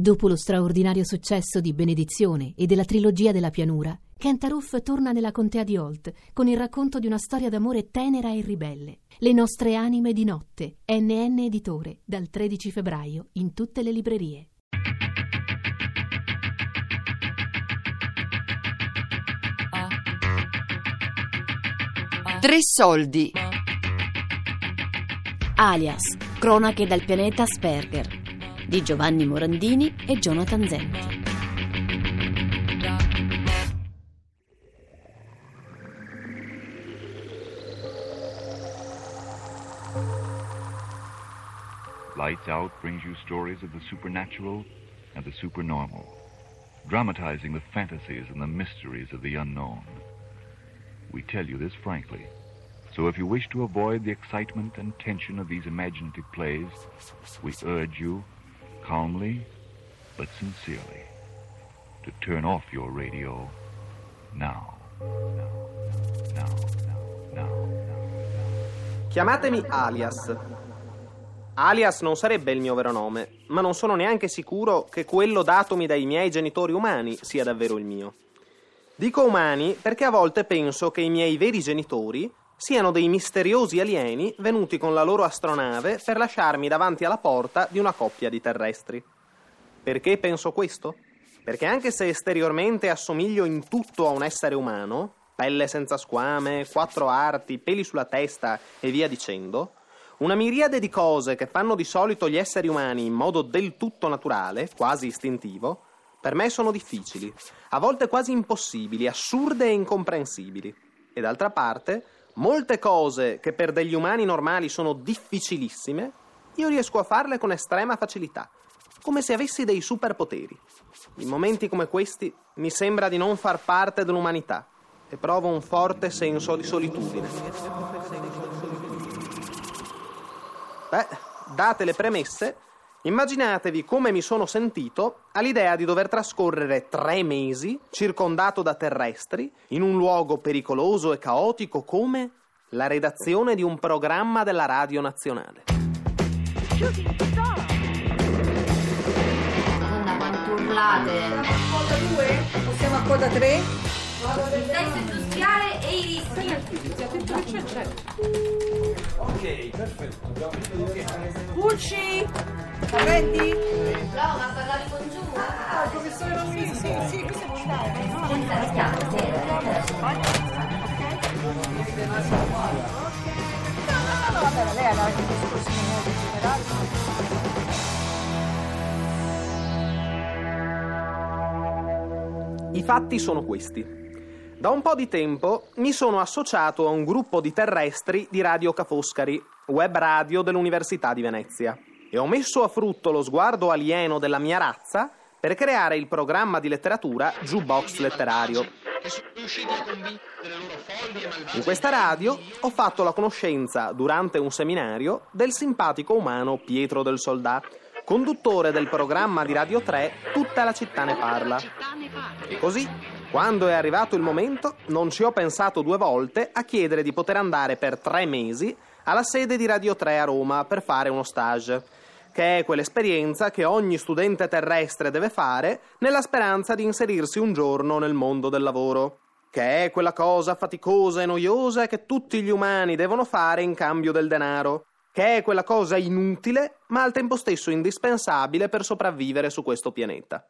Dopo lo straordinario successo di Benedizione e della trilogia della pianura, Kent Aruf torna nella contea di Holt con il racconto di una storia d'amore tenera e ribelle. Le nostre anime di notte, NN Editore, dal 13 febbraio in tutte le librerie. Tre soldi. Alias, cronache dal pianeta Asperger di Giovanni Morandini e Jonathan. Lights Out brings you stories of the supernatural and the supernormal, dramatizing the fantasies and the mysteries of the unknown. We tell you this frankly. So if you wish to avoid the excitement and tension of these imaginative plays, we urge you calmly but sincerely to turn off your radio now. Now, now, now, Chiamatemi Alias. Alias non sarebbe il mio vero nome, ma non sono neanche sicuro che quello datomi dai miei genitori umani sia davvero il mio. Dico umani perché a volte penso che i miei veri genitori siano dei misteriosi alieni venuti con la loro astronave per lasciarmi davanti alla porta di una coppia di terrestri. Perché penso questo? Perché anche se esteriormente assomiglio in tutto a un essere umano, pelle senza squame, quattro arti, peli sulla testa e via dicendo, una miriade di cose che fanno di solito gli esseri umani in modo del tutto naturale, quasi istintivo, per me sono difficili, a volte quasi impossibili, assurde e incomprensibili. E d'altra parte, molte cose che per degli umani normali sono difficilissime, io riesco a farle con estrema facilità, come se avessi dei superpoteri. In momenti come questi mi sembra di non far parte dell'umanità e provo un forte senso di solitudine. Beh, date le premesse, Immaginatevi come mi sono sentito all'idea di dover trascorrere tre mesi circondato da terrestri in un luogo pericoloso e caotico come la redazione di un programma della Radio Nazionale. Madonna, quanto urlate! a coda 2? Possiamo a coda 3? Il testo industriale e i rischi. Pulci! Arrendi? Bravo, ma parlavi con Giù. Ah, il professore Rossini, sì, sì, questo è volontario. no? No, no, no, vabbè, lei ha anche discorsi molto generali. I fatti sono questi. Da un po' di tempo mi sono associato a un gruppo di terrestri di Radio Ca' Foscari, web radio dell'Università di Venezia, e ho messo a frutto lo sguardo alieno della mia razza per creare il programma di letteratura Jukebox Letterario. In questa radio ho fatto la conoscenza, durante un seminario, del simpatico umano Pietro del Soldà, conduttore del programma di Radio 3 Tutta la città ne parla. E così, quando è arrivato il momento, non ci ho pensato due volte a chiedere di poter andare per tre mesi alla sede di Radio 3 a Roma per fare uno stage, che è quell'esperienza che ogni studente terrestre deve fare nella speranza di inserirsi un giorno nel mondo del lavoro, che è quella cosa faticosa e noiosa che tutti gli umani devono fare in cambio del denaro, che è quella cosa inutile ma al tempo stesso indispensabile per sopravvivere su questo pianeta.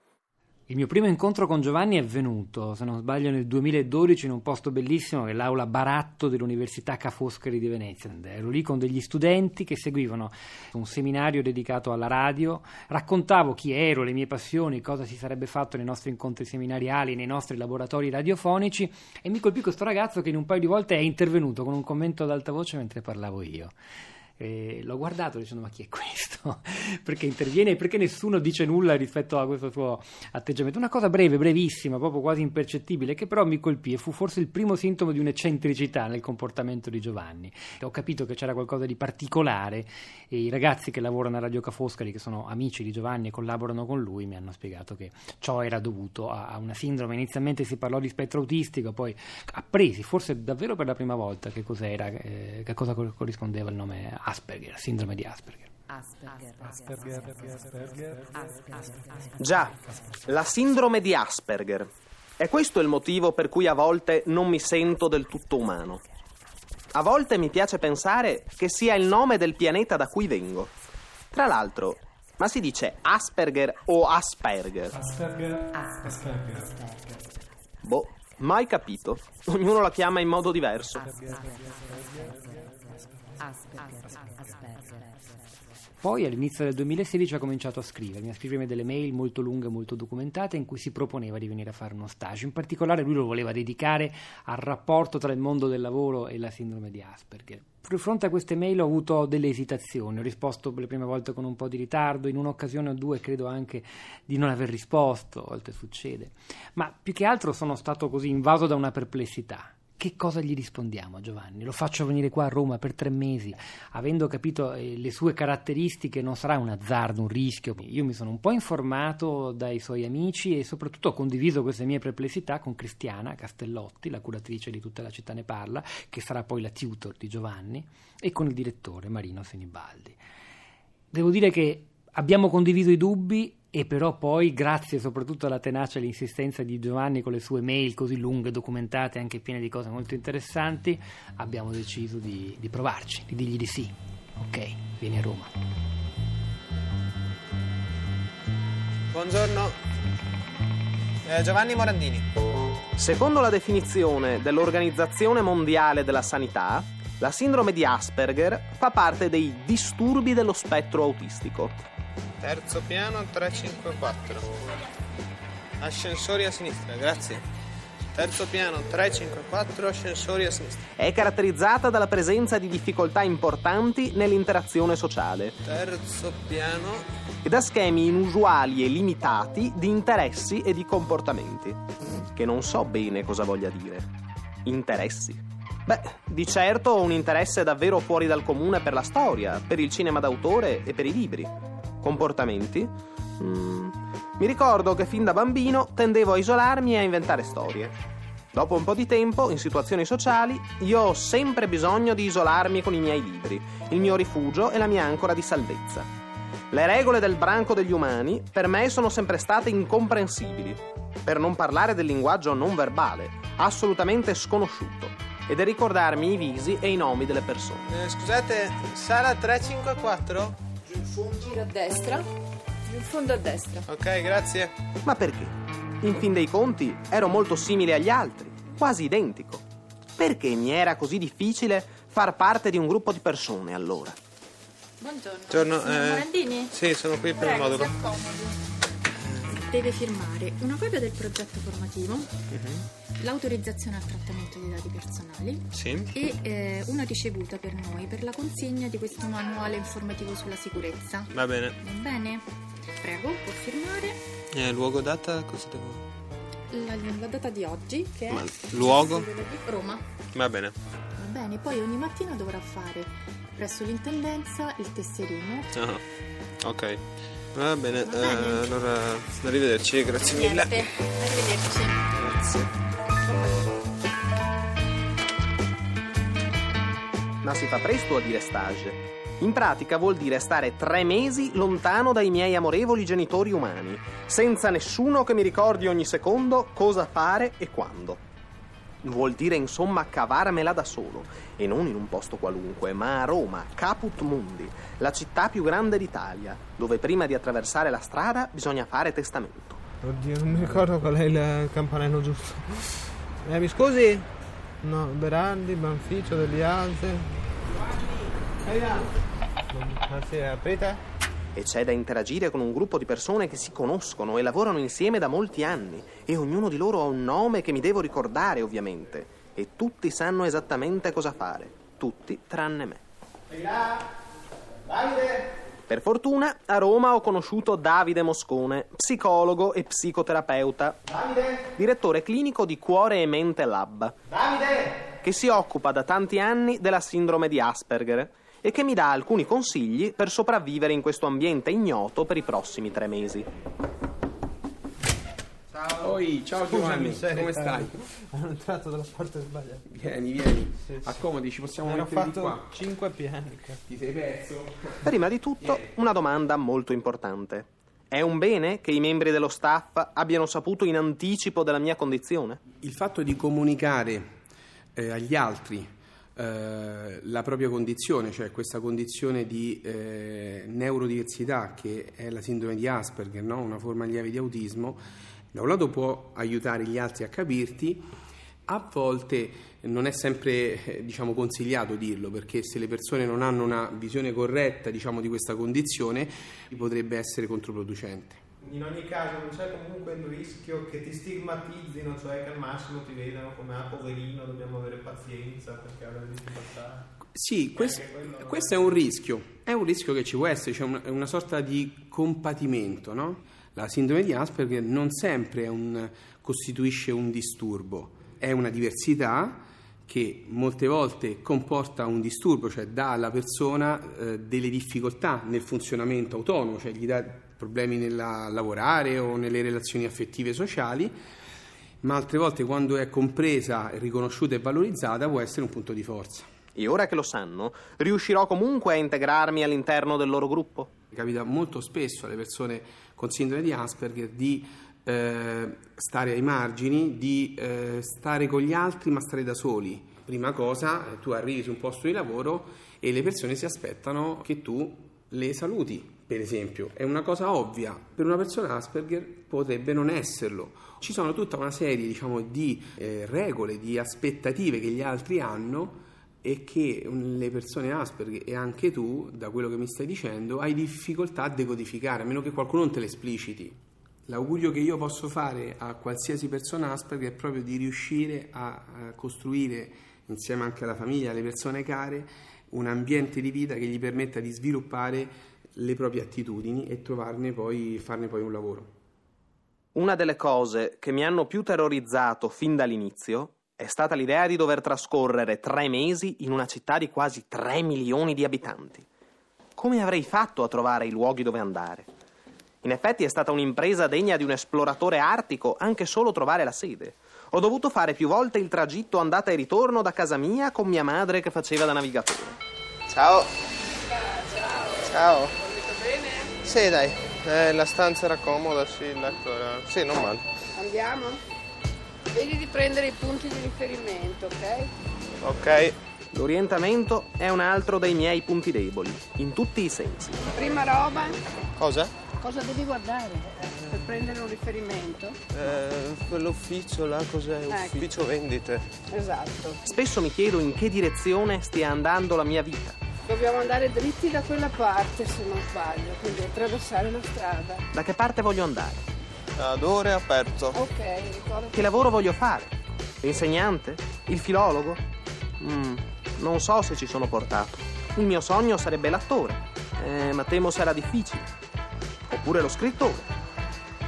Il mio primo incontro con Giovanni è avvenuto, se non sbaglio, nel 2012 in un posto bellissimo che è l'aula Baratto dell'Università Ca' Foscari di Venezia. Ero lì con degli studenti che seguivano un seminario dedicato alla radio, raccontavo chi ero, le mie passioni, cosa si sarebbe fatto nei nostri incontri seminariali, nei nostri laboratori radiofonici e mi colpì questo ragazzo che in un paio di volte è intervenuto con un commento ad alta voce mentre parlavo io. E l'ho guardato dicendo ma chi è questo? perché interviene e perché nessuno dice nulla rispetto a questo suo atteggiamento. Una cosa breve, brevissima, proprio quasi impercettibile, che però mi colpì e fu forse il primo sintomo di un'eccentricità nel comportamento di Giovanni. Ho capito che c'era qualcosa di particolare e i ragazzi che lavorano a Radio Ca' Foscari, che sono amici di Giovanni e collaborano con lui, mi hanno spiegato che ciò era dovuto a, a una sindrome. Inizialmente si parlò di spettro autistico, poi appresi, forse davvero per la prima volta, che cos'era, eh, che cosa corrispondeva il nome Asperger, sindrome di Asperger. Già, la sindrome di Asperger. E questo è il motivo per cui a volte non mi sento del tutto umano. A volte mi piace pensare che sia il nome del pianeta da cui vengo. Tra l'altro, ma si dice Asperger o Asperger? Boh, mai capito. Ognuno la chiama in modo diverso. Poi all'inizio del 2016 ha cominciato a scrivermi, a scrivermi delle mail molto lunghe, molto documentate in cui si proponeva di venire a fare uno stage. In particolare lui lo voleva dedicare al rapporto tra il mondo del lavoro e la sindrome di Asperger. Di fronte a queste mail ho avuto delle esitazioni, ho risposto le prime volte con un po' di ritardo, in un'occasione o due credo anche di non aver risposto, a volte succede, ma più che altro sono stato così invaso da una perplessità che cosa gli rispondiamo a Giovanni? Lo faccio venire qua a Roma per tre mesi, avendo capito eh, le sue caratteristiche non sarà un azzardo, un rischio. Io mi sono un po' informato dai suoi amici e soprattutto ho condiviso queste mie perplessità con Cristiana Castellotti, la curatrice di tutta la città ne parla, che sarà poi la tutor di Giovanni, e con il direttore Marino Senibaldi. Devo dire che abbiamo condiviso i dubbi e però poi, grazie soprattutto alla tenacia e all'insistenza di Giovanni con le sue mail così lunghe, documentate, anche piene di cose molto interessanti, abbiamo deciso di, di provarci, di dirgli di sì. Ok, vieni a Roma. Buongiorno. Eh, Giovanni Morandini. Secondo la definizione dell'Organizzazione Mondiale della Sanità, la sindrome di Asperger fa parte dei disturbi dello spettro autistico. Terzo piano 354. Ascensori a sinistra, grazie. Terzo piano 354, ascensori a sinistra. È caratterizzata dalla presenza di difficoltà importanti nell'interazione sociale Terzo piano. e da schemi inusuali e limitati di interessi e di comportamenti. Che non so bene cosa voglia dire. Interessi. Beh, di certo un interesse davvero fuori dal comune per la storia, per il cinema d'autore e per i libri. Comportamenti? Mm, Mi ricordo che fin da bambino tendevo a isolarmi e a inventare storie. Dopo un po' di tempo, in situazioni sociali, io ho sempre bisogno di isolarmi con i miei libri, il mio rifugio e la mia ancora di salvezza. Le regole del branco degli umani per me sono sempre state incomprensibili, per non parlare del linguaggio non verbale, assolutamente sconosciuto, e del ricordarmi i visi e i nomi delle persone. Eh, scusate, sala 354? Giro a destra, in fondo a destra. Ok, grazie. Ma perché? In fin dei conti ero molto simile agli altri, quasi identico. Perché mi era così difficile far parte di un gruppo di persone allora? Buongiorno. Buongiorno, Signor eh, Morandini? Sì, sono qui per il Prego, si modulo. Deve firmare una copia del progetto formativo, Mhm. l'autorizzazione al trattamento dei dati personali Sì. e eh, una ricevuta per noi per la consegna di questo manuale informativo sulla sicurezza. Va bene. Va bene? Prego, può firmare Eh, luogo, data, cosa devo... la, la data di oggi che è Ma luogo? Roma. Va bene. Va bene, poi ogni mattina dovrà fare presso l'intendenza il tesserino. Ah, ok. Va bene, Va eh, bene. allora arrivederci, grazie mille. Niente, arrivederci. Grazie. Ma si fa presto a dire stage. In pratica vuol dire stare tre mesi lontano dai miei amorevoli genitori umani, senza nessuno che mi ricordi ogni secondo cosa fare e quando. Vuol dire insomma cavarmela da solo, e non in un posto qualunque, ma a Roma, Caput Mundi, la città più grande d'Italia, dove prima di attraversare la strada bisogna fare testamento. Oddio, non mi ricordo qual è il campanello giusto. Eh, mi scusi? No, Berardi, Banficio, degli Alze. Ah, sì, aprite? E c'è da interagire con un gruppo di persone che si conoscono e lavorano insieme da molti anni. E ognuno di loro ha un nome che mi devo ricordare ovviamente. E tutti sanno esattamente cosa fare, tutti tranne me. Per fortuna a Roma ho conosciuto Davide Moscone, psicologo e psicoterapeuta, direttore clinico di Cuore e Mente Lab, che si occupa da tanti anni della sindrome di Asperger e che mi dà alcuni consigli per sopravvivere in questo ambiente ignoto per i prossimi tre mesi. Ciao. Oi, ciao Giovanni, come stai? Hanno entrato dalla parte sbagliata. Vieni, vieni. Sì, sì. Accomodi, ci possiamo Hanno mettere di fatto qua. 5 piani. Ti sei perso? Prima di tutto, una domanda molto importante. È un bene che i membri dello staff abbiano saputo in anticipo della mia condizione? Il fatto di comunicare eh, agli altri eh, la propria condizione, cioè questa condizione di eh, neurodiversità che è la sindrome di Asperger, no? una forma lieve di autismo, da un lato può aiutare gli altri a capirti, a volte non è sempre eh, diciamo, consigliato dirlo perché se le persone non hanno una visione corretta diciamo, di questa condizione potrebbe essere controproducente. In ogni caso non c'è comunque il rischio che ti stigmatizzino, cioè che al massimo ti vedano come ah poverino, dobbiamo avere pazienza perché delle difficoltà. Sì, quest- questo è un rischio, è un rischio che ci può essere, c'è una, è una sorta di compatimento, no? La sindrome di Asperger non sempre è un- costituisce un disturbo, è una diversità che molte volte comporta un disturbo, cioè dà alla persona eh, delle difficoltà nel funzionamento autonomo, cioè gli dà problemi nel lavorare o nelle relazioni affettive e sociali, ma altre volte quando è compresa, riconosciuta e valorizzata può essere un punto di forza. E ora che lo sanno, riuscirò comunque a integrarmi all'interno del loro gruppo? Capita molto spesso alle persone con sindrome di Asperger di eh, stare ai margini, di eh, stare con gli altri ma stare da soli. Prima cosa, eh, tu arrivi su un posto di lavoro e le persone si aspettano che tu le saluti, per esempio. È una cosa ovvia, per una persona Asperger potrebbe non esserlo. Ci sono tutta una serie diciamo, di eh, regole, di aspettative che gli altri hanno e che mm, le persone Asperger e anche tu, da quello che mi stai dicendo, hai difficoltà a decodificare, a meno che qualcuno non te le espliciti. L'augurio che io posso fare a qualsiasi persona Asperger è proprio di riuscire a, a costruire, insieme anche alla famiglia, alle persone care, un ambiente di vita che gli permetta di sviluppare le proprie attitudini e trovarne poi, farne poi un lavoro. Una delle cose che mi hanno più terrorizzato fin dall'inizio è stata l'idea di dover trascorrere tre mesi in una città di quasi 3 milioni di abitanti. Come avrei fatto a trovare i luoghi dove andare? In effetti è stata un'impresa degna di un esploratore artico anche solo trovare la sede. Ho dovuto fare più volte il tragitto andata e ritorno da casa mia con mia madre che faceva da navigatore. Ciao. Ciao. bene? Sì, dai. Eh, la stanza era comoda, sì, il letto era... Sì, non male. Andiamo? Vedi di prendere i punti di riferimento, ok? Ok. L'orientamento è un altro dei miei punti deboli, in tutti i sensi. Prima roba, Cosa? cosa devi guardare per prendere un riferimento? Eh, quell'ufficio là, cos'è? Ecco. Ufficio vendite. Esatto. Spesso mi chiedo in che direzione stia andando la mia vita. Dobbiamo andare dritti da quella parte, se non sbaglio, quindi attraversare la strada. Da che parte voglio andare? Ad ore aperto. Ok, ricorda Che lavoro voglio fare? L'insegnante? Il filologo? Mm, non so se ci sono portato. Il mio sogno sarebbe l'attore, eh, ma temo sarà difficile. Oppure lo scrittore.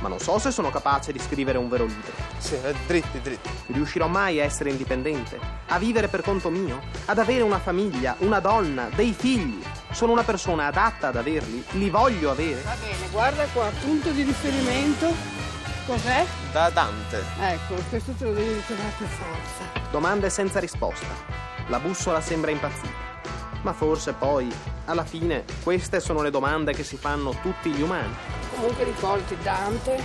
Ma non so se sono capace di scrivere un vero libro. Sì, eh, dritti, dritti. Riuscirò mai a essere indipendente? A vivere per conto mio? Ad avere una famiglia, una donna, dei figli? Sono una persona adatta ad averli? Li voglio avere? Va bene, guarda qua, punto di riferimento. Cos'è? Da Dante. Ecco, questo te lo devi ricordare per forza. Domande senza risposta. La bussola sembra impazzita. Ma forse poi, alla fine, queste sono le domande che si fanno tutti gli umani. Comunque ricordi Dante,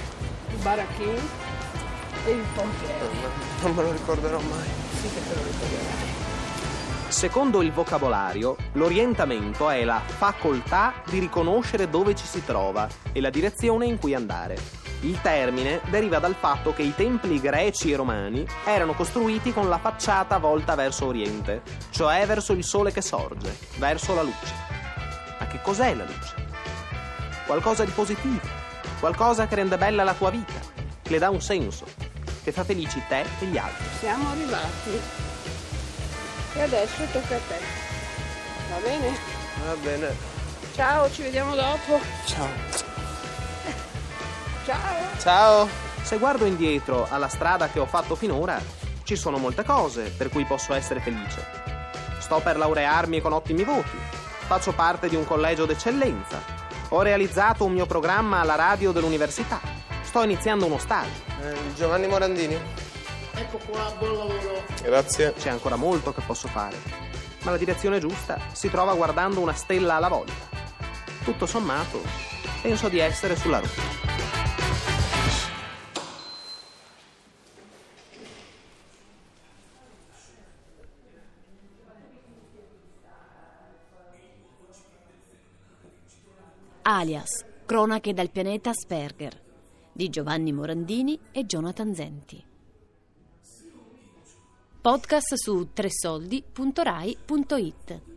il Barachin il pompiere. Non me lo ricorderò mai. Sì che te lo ricorderai. Secondo il vocabolario, l'orientamento è la facoltà di riconoscere dove ci si trova e la direzione in cui andare. Il termine deriva dal fatto che i templi greci e romani erano costruiti con la facciata volta verso oriente, cioè verso il sole che sorge, verso la luce. Ma che cos'è la luce? Qualcosa di positivo, qualcosa che rende bella la tua vita, che le dà un senso, che fa felici te e gli altri. Siamo arrivati. E adesso tocca a te. Va bene? Va bene. Ciao, ci vediamo dopo. Ciao. Ciao. Ciao. Se guardo indietro alla strada che ho fatto finora, ci sono molte cose per cui posso essere felice. Sto per laurearmi con ottimi voti, faccio parte di un collegio d'eccellenza, ho realizzato un mio programma alla radio dell'università, Sto iniziando uno stage. Eh, Giovanni Morandini? Ecco qua, buon lavoro. Grazie. C'è ancora molto che posso fare. Ma la direzione giusta si trova guardando una stella alla volta. Tutto sommato, penso di essere sulla rotta. Alias, cronache dal pianeta Asperger, di Giovanni Morandini e Jonathan Zenti. Podcast su tresoldi.rai.it